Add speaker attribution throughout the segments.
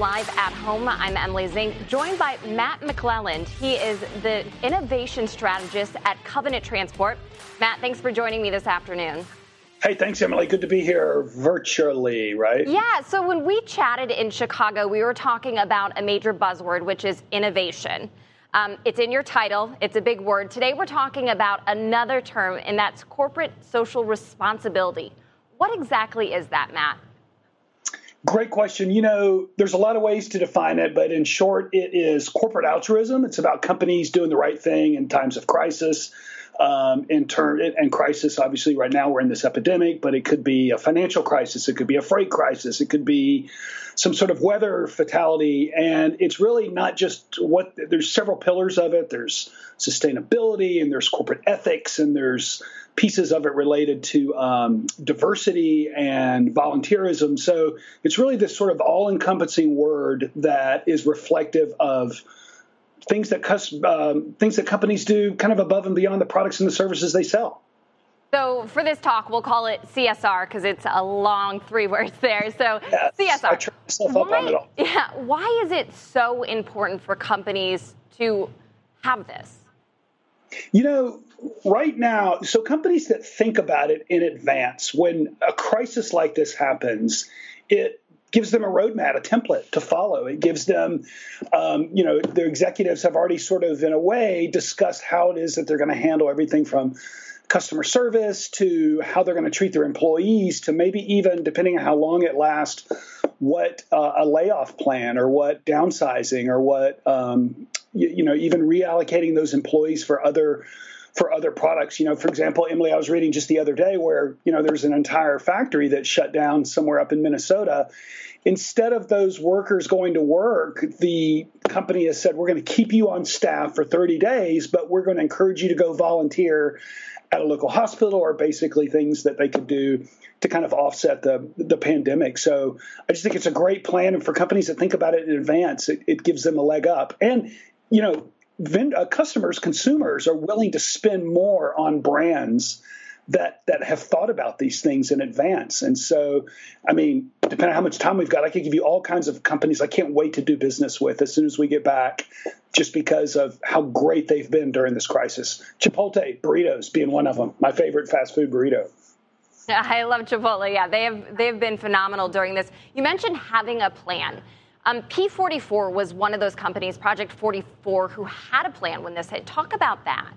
Speaker 1: Live at Home. I'm Emily Szink, joined by Matt McLelland. He is the innovation strategist at Covenant Transport. Matt, thanks for joining me this afternoon.
Speaker 2: Hey, thanks, Emily. Good to be here virtually, right?
Speaker 1: Yeah. So when we chatted in Chicago, we were talking about a major buzzword, which is innovation. Um, it's in your title, it's a big word. Today, we're talking about another term, and that's corporate social responsibility. What exactly is that, Matt?
Speaker 2: Great question. You know, there's a lot of ways to define it, but in short, it is corporate altruism. It's about companies doing the right thing in times of crisis. Um, in turn, and crisis, obviously, right now we're in this epidemic, but it could be a financial crisis, it could be a freight crisis, it could be some sort of weather fatality. And it's really not just what there's several pillars of it. There's sustainability, and there's corporate ethics, and there's pieces of it related to um, diversity and volunteerism. So it's really this sort of all encompassing word that is reflective of things that um, things that companies do kind of above and beyond the products and the services they sell.
Speaker 1: So for this talk, we'll call it CSR because it's a long three words there. So yes, CSR. I
Speaker 2: tripped myself why, on it all.
Speaker 1: Yeah. Why is it so important for companies to have this?
Speaker 2: You know, right now, so companies that think about it in advance, when a crisis like this happens, it gives them a roadmap, a template to follow. It gives them, um, you know, their executives have already sort of, in a way, discussed how it is that they're going to handle everything from customer service to how they're going to treat their employees to maybe even, depending on how long it lasts, what uh, a layoff plan or what downsizing or what, um, you, you know, even reallocating those employees for other for other products. You know, for example, Emily, I was reading just the other day where, you know, there's an entire factory that shut down somewhere up in Minnesota. Instead of those workers going to work, the company has said, we're going to keep you on staff for 30 days, but we're going to encourage you to go volunteer at a local hospital or basically things that they could do to kind of offset the the pandemic. So I just think it's a great plan, and for companies that think about it in advance, it, it gives them a leg up. And you know, vend- uh, customers, consumers are willing to spend more on brands that that have thought about these things in advance. And so, I mean, depending on how much time we've got, I could give you all kinds of companies I can't wait to do business with as soon as we get back, just because of how great they've been during this crisis. Chipotle burritos being one of them, my favorite fast food burrito.
Speaker 1: I love Chipotle. Yeah, they have they've been phenomenal during this. You mentioned having a plan. Um, P44 was one of those companies, Project 44, who had a plan when this hit. Talk about that.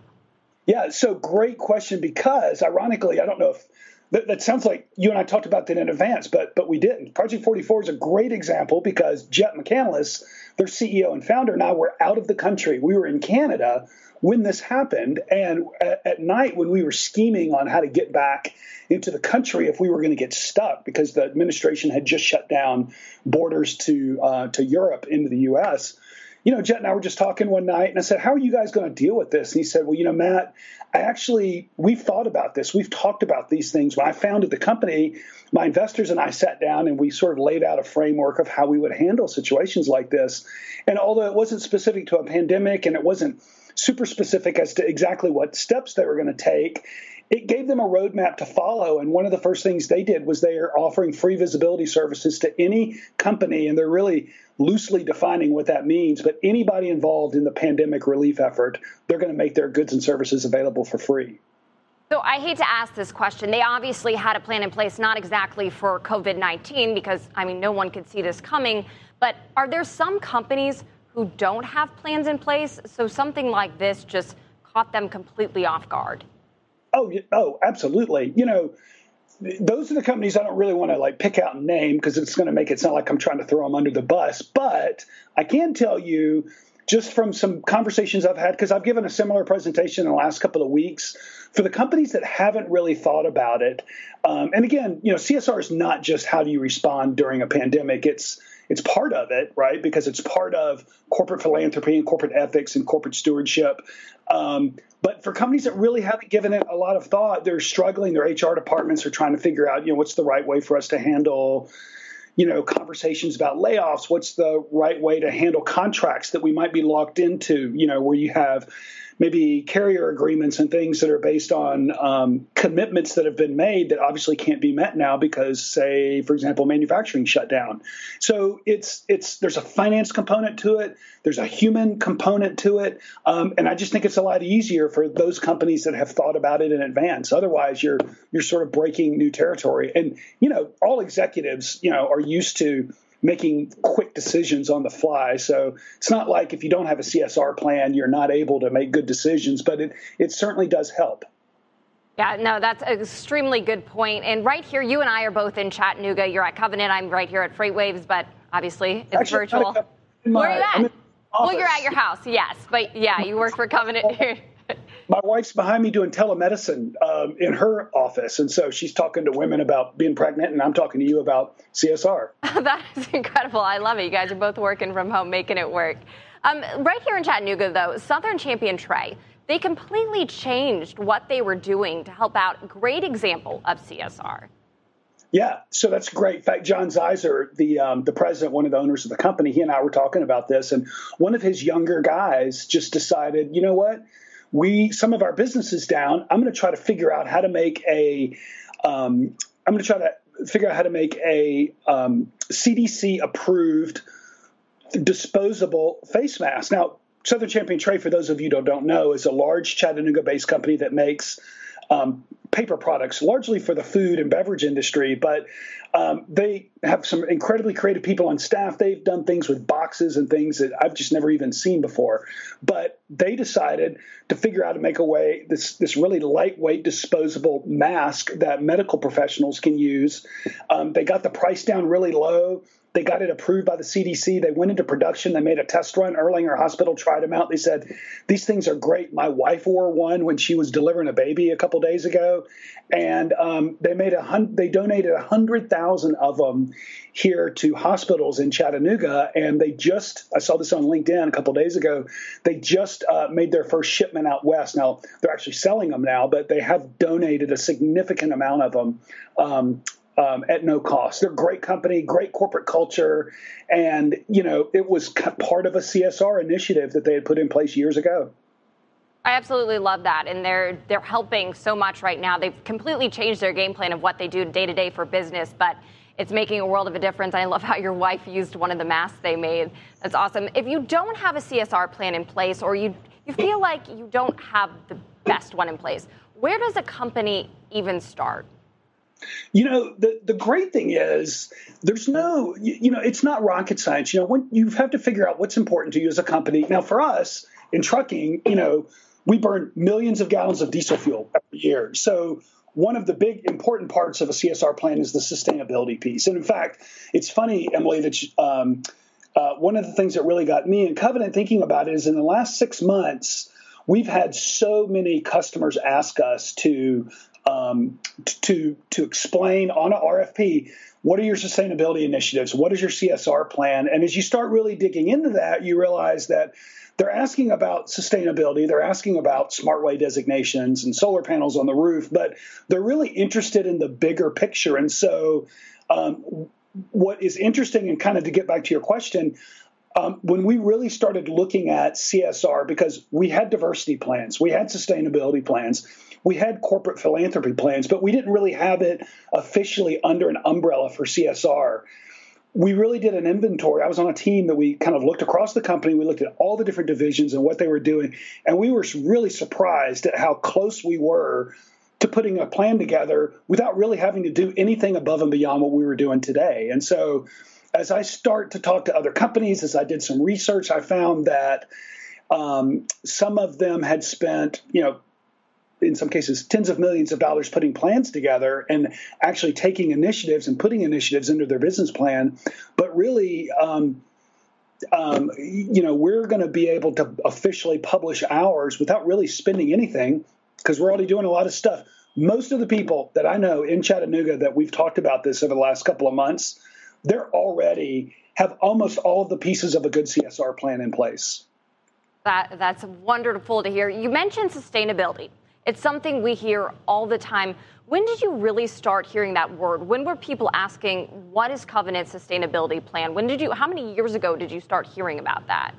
Speaker 2: Yeah, so great question because ironically, I don't know if that, that, sounds like you and I talked about that in advance, but but we didn't. Project 44 is a great example because Jett McCandless, their CEO and founder, and I were out of the country. We were in Canada when this happened. And at, at, night, when we were scheming on how to get back into the country, if we were going to get stuck because the administration had just shut down borders to uh, to Europe into the U.S., you know, Jett and I were just talking one night, and I said, "How are you guys going to deal with this?" And he said, "Well, you know, Matt, I actually we've thought about this. We've talked about these things. When I founded the company, my investors and I sat down and we sort of laid out a framework of how we would handle situations like this. And although it wasn't specific to a pandemic and it wasn't super specific as to exactly what steps they were going to take, it gave them a roadmap to follow. And one of the first things they did was they are offering free visibility services to any company, and they're really loosely defining what that means. But anybody involved in the pandemic relief effort, they're going to make their goods and services available for free.
Speaker 1: So I hate to ask this question. They obviously had a plan in place, not exactly for COVID 19, because, I mean, no one could see this coming. But are there some companies who don't have plans in place. So something like this just caught them completely off guard.
Speaker 2: Oh, oh, absolutely. You know, those are the companies I don't really want to like pick out and name because it's going to make it sound like I'm trying to throw them under the bus. But I can tell you just from some conversations I've had, because I've given a similar presentation in the last couple of weeks, for the companies that haven't really thought about it. Um, and again, you know, CSR is not just how do you respond during a pandemic. It's it's part of it, right? Because it's part of corporate philanthropy and corporate ethics and corporate stewardship. Um, but for companies that really haven't given it a lot of thought, they're struggling. Their HR departments are trying to figure out, you know, what's the right way for us to handle, you know, conversations about layoffs. What's the right way to handle contracts that we might be locked into? You know, where you have maybe carrier agreements and things that are based on um, commitments that have been made that obviously can't be met now because, say, for example, manufacturing shut down. So it's it's there's a finance component to it, there's a human component to it, um, and I just think it's a lot easier for those companies that have thought about it in advance. Otherwise, you're you're sort of breaking new territory, and you know all executives you know are used to making quick decisions on the fly. So it's not like if you don't have a CSR plan, you're not able to make good decisions, but it, it certainly does help.
Speaker 1: Yeah, no, that's an extremely good point. And right here, you and I are both in Chattanooga. You're at Covenant. I'm right here at FreightWaves, but obviously it's
Speaker 2: Actually,
Speaker 1: virtual.
Speaker 2: My,
Speaker 1: Where are you at? Well, you're at your house, yes. But yeah, you work for Covenant oh. here.
Speaker 2: My wife's behind me doing telemedicine um, in her office, and so she's talking to women about being pregnant, and I'm talking to you about CSR.
Speaker 1: that is incredible. I love it. You guys are both working from home, making it work. Um, right here in Chattanooga, though, Southern Champion Tray, they completely changed what they were doing to help out. Great example of CSR.
Speaker 2: Yeah, so that's great. In fact, John Zeiser, the um, the president, one of the owners of the company, he and I were talking about this, and one of his younger guys just decided, you know what? We some of our businesses down. I'm going to try to figure out how to make a. am going to try to figure out how to make a um, CDC approved disposable face mask. Now, Southern Champion Tray, for those of you who don't know, is a large Chattanooga based company that makes um, paper products, largely for the food and beverage industry, but um, they have some incredibly creative people on staff. They've done things with boxes and things that I've just never even seen before. But they decided to figure out to make a way this this really lightweight disposable mask that medical professionals can use. Um, they got the price down really low. They got it approved by the CDC. They went into production. They made a test run. Erlanger Hospital tried them out. They said, These things are great. My wife wore one when she was delivering a baby a couple days ago. And um, they made a hun- they donated a hundred thousand of them here to hospitals in Chattanooga. And they just I saw this on LinkedIn a couple days ago. They just uh, made their first shipment out west. Now they're actually selling them now, but they have donated a significant amount of them um, um, at no cost. They're a great company, great corporate culture, and you know it was part of a CSR initiative that they had put in place years ago.
Speaker 1: I absolutely love that, and they're they're helping so much right now. They've completely changed their game plan of what they do day to day for business, but it's making a world of a difference. I love how your wife used one of the masks they made. That's awesome. If you don't have a CSR plan in place, or you you feel like you don't have the best one in place, where does a company even start?
Speaker 2: You know, the, the great thing is there's no, you, you, know, it's not rocket science. You know, when you have to figure out what's important to you as a company. Now, for us in trucking, you know, we burn millions of gallons of diesel fuel every year. So one of the big important parts of a CSR plan is the sustainability piece. And in fact, it's funny, Emily, that um, uh, one of the things that really got me and Covenant thinking about it is in the last six months, we've had so many customers ask us to um, to to explain on an RFP what are your sustainability initiatives, what is your CSR plan, and as you start really digging into that, you realize that they're asking about sustainability, they're asking about SmartWay designations and solar panels on the roof, but they're really interested in the bigger picture, and so. Um, what is interesting, and kind of to get back to your question, um, when we really started looking at CSR, because we had diversity plans, we had sustainability plans, we had corporate philanthropy plans, but we didn't really have it officially under an umbrella for CSR. We really did an inventory. I was on a team that we kind of looked across the company. We looked at all the different divisions and what they were doing. And we were really surprised at how close we were to putting a plan together without really having to do anything above and beyond what we were doing today. And so, as I start to talk to other companies, as I did some research, I found that um, some of them had spent, you know, in some cases tens of millions of dollars putting plans together and actually taking initiatives and putting initiatives into their business plan but really um, um, you know we're going to be able to officially publish ours without really spending anything because we're already doing a lot of stuff most of the people that i know in chattanooga that we've talked about this over the last couple of months they're already have almost all of the pieces of a good csr plan in place
Speaker 1: that, that's wonderful to hear. You mentioned sustainability. It's something we hear all the time. When did you really start hearing that word? When were people asking, what is Covenant sustainability plan? When did you, how many years ago did you start hearing about that?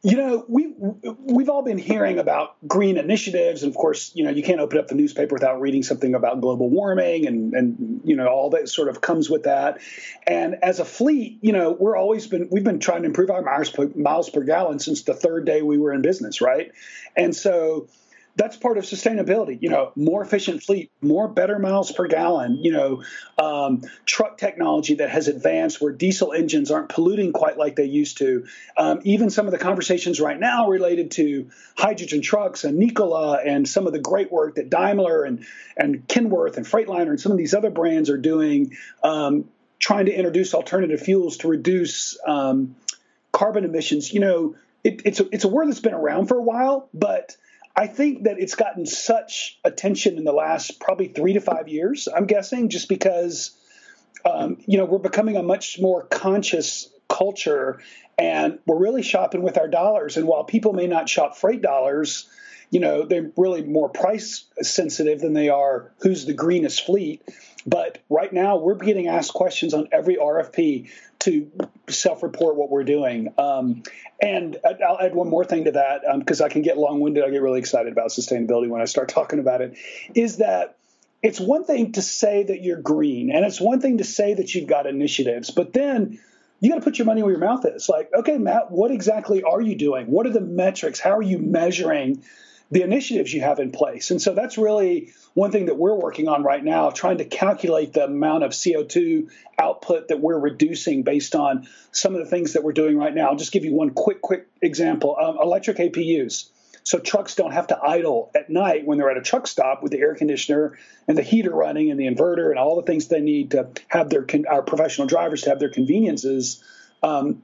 Speaker 2: You know, we we've all been hearing about green initiatives, and of course, you know, you can't open up the newspaper without reading something about global warming, and and you know, all that sort of comes with that. And as a fleet, you know, we're always been we've been trying to improve our miles per, miles per gallon since the third day we were in business, right? And so that's part of sustainability. You know, more efficient fleet, more better miles per gallon. You know, um, truck technology that has advanced where diesel engines aren't polluting quite like they used to. Um, even some of the conversations right now related to hydrogen trucks and Nikola and some of the great work that Daimler and and Kenworth and Freightliner and some of these other brands are doing, um, trying to introduce alternative fuels to reduce um, carbon emissions. You know, it, it's a, it's a word that's been around for a while, but I think that it's gotten such attention in the last probably three to five years, I'm guessing, just because, um, you know, we're becoming a much more conscious culture and we're really shopping with our dollars. And while people may not shop freight dollars, you know, they're really more price sensitive than they are who's the greenest fleet. But right now, we're getting asked questions on every RFP to self-report what we're doing. Um, and I'll add one more thing to that because um, I can get long-winded. I get really excited about sustainability when I start talking about it. Is that it's one thing to say that you're green, and it's one thing to say that you've got initiatives, but then you got to put your money where your mouth is. Like, okay, Matt, what exactly are you doing? What are the metrics? How are you measuring the initiatives you have in place. And so that's really one thing that we're working on right now, trying to calculate the amount of CO2 output that we're reducing based on some of the things that we're doing right now. I'll just give you one quick, quick example um, electric APUs. So trucks don't have to idle at night when they're at a truck stop with the air conditioner and the heater running and the inverter and all the things they need to have their our professional drivers to have their conveniences um,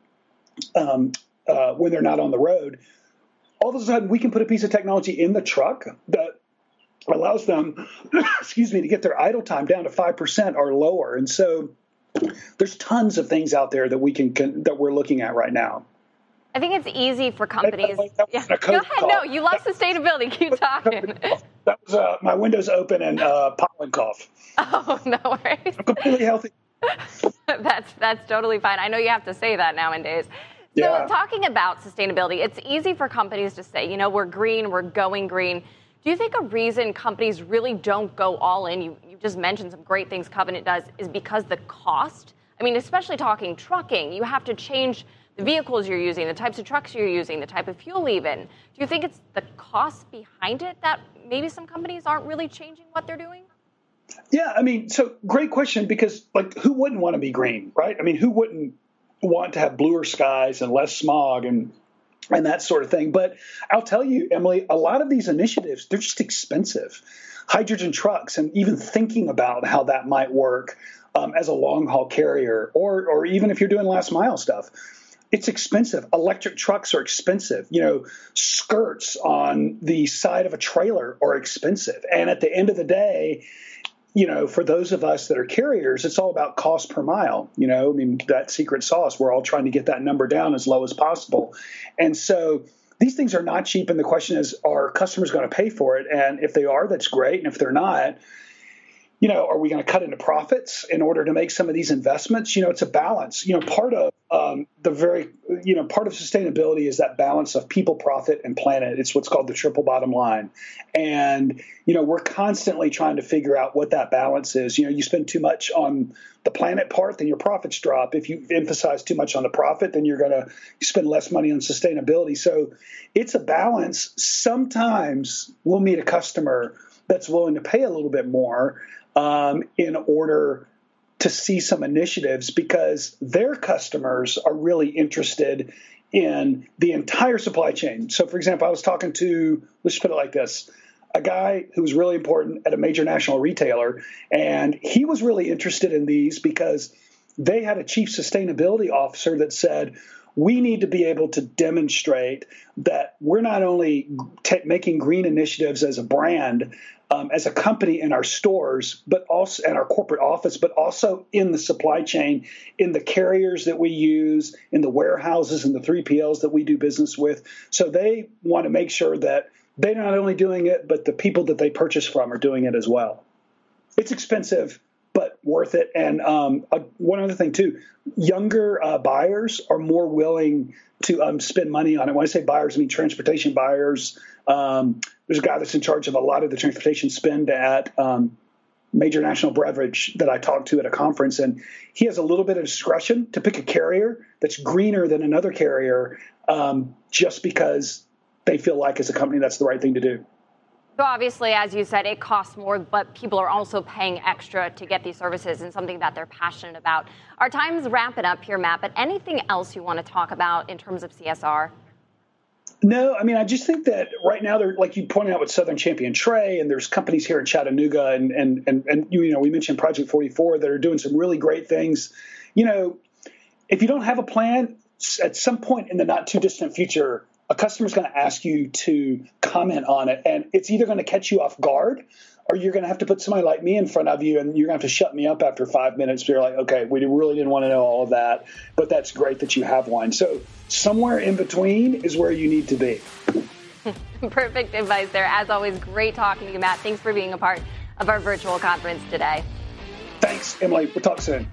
Speaker 2: um, uh, when they're not on the road all of a sudden we can put a piece of technology in the truck that allows them, excuse me, to get their idle time down to five percent or lower. And so there's tons of things out there that we can, can that we're looking at right now.
Speaker 1: I think it's easy for companies. Yeah. Go ahead. Call. No, you love sustainability. Keep talking.
Speaker 2: That was uh, my windows open and uh, pollen cough.
Speaker 1: Oh no worries.
Speaker 2: I'm completely healthy.
Speaker 1: that's that's totally fine. I know you have to say that nowadays. So, talking about sustainability, it's easy for companies to say, you know, we're green, we're going green. Do you think a reason companies really don't go all in, you, you just mentioned some great things Covenant does, is because the cost? I mean, especially talking trucking, you have to change the vehicles you're using, the types of trucks you're using, the type of fuel, even. Do you think it's the cost behind it that maybe some companies aren't really changing what they're doing?
Speaker 2: Yeah, I mean, so great question because, like, who wouldn't want to be green, right? I mean, who wouldn't want to have bluer skies and less smog and and that sort of thing. But I'll tell you, Emily, a lot of these initiatives, they're just expensive. Hydrogen trucks and even thinking about how that might work um, as a long haul carrier or or even if you're doing last mile stuff. It's expensive. Electric trucks are expensive. You know, skirts on the side of a trailer are expensive. And at the end of the day, you know, for those of us that are carriers, it's all about cost per mile. You know, I mean, that secret sauce, we're all trying to get that number down as low as possible. And so these things are not cheap. And the question is, are customers going to pay for it? And if they are, that's great. And if they're not, you know, are we going to cut into profits in order to make some of these investments? You know, it's a balance. You know, part of um, the very, you know, part of sustainability is that balance of people, profit, and planet. It's what's called the triple bottom line. And, you know, we're constantly trying to figure out what that balance is. You know, you spend too much on the planet part, then your profits drop. If you emphasize too much on the profit, then you're going to spend less money on sustainability. So it's a balance. Sometimes we'll meet a customer that's willing to pay a little bit more um, in order to see some initiatives because their customers are really interested in the entire supply chain. So, for example, I was talking to, let's put it like this a guy who was really important at a major national retailer, and he was really interested in these because they had a chief sustainability officer that said, we need to be able to demonstrate that we're not only making green initiatives as a brand, um, as a company in our stores, but also in our corporate office, but also in the supply chain, in the carriers that we use, in the warehouses and the 3PLs that we do business with. So they want to make sure that they're not only doing it, but the people that they purchase from are doing it as well. It's expensive, but worth it. And um, uh, one other thing too, younger uh, buyers are more willing to um, spend money on it. When I say buyers, I mean transportation buyers. Um, there's a guy that's in charge of a lot of the transportation spend at um, major national beverage that I talked to at a conference, and he has a little bit of discretion to pick a carrier that's greener than another carrier, um, just because they feel like as a company that's the right thing to do.
Speaker 1: So obviously, as you said, it costs more, but people are also paying extra to get these services and something that they're passionate about. Our time's wrapping up here, Matt, but anything else you want to talk about in terms of CSR?
Speaker 2: No, I mean, I just think that right now they're like you pointed out with Southern Champion Tray, and there's companies here in Chattanooga, and and and and you, know we mentioned Project 44 that are doing some really great things. You know, if you don't have a plan, at some point in the not too distant future, a customer is going to ask you to comment on it, and it's either going to catch you off guard or you're going to have to put somebody like me in front of you and you're going to have to shut me up after five minutes. You're like, okay, we really didn't want to know all of that, but that's great that you have one. So somewhere in between is where you need to be.
Speaker 1: Perfect advice there. As always, great talking to you, Matt. Thanks for being a part of our virtual conference today.
Speaker 2: Thanks, Emily. We'll talk soon.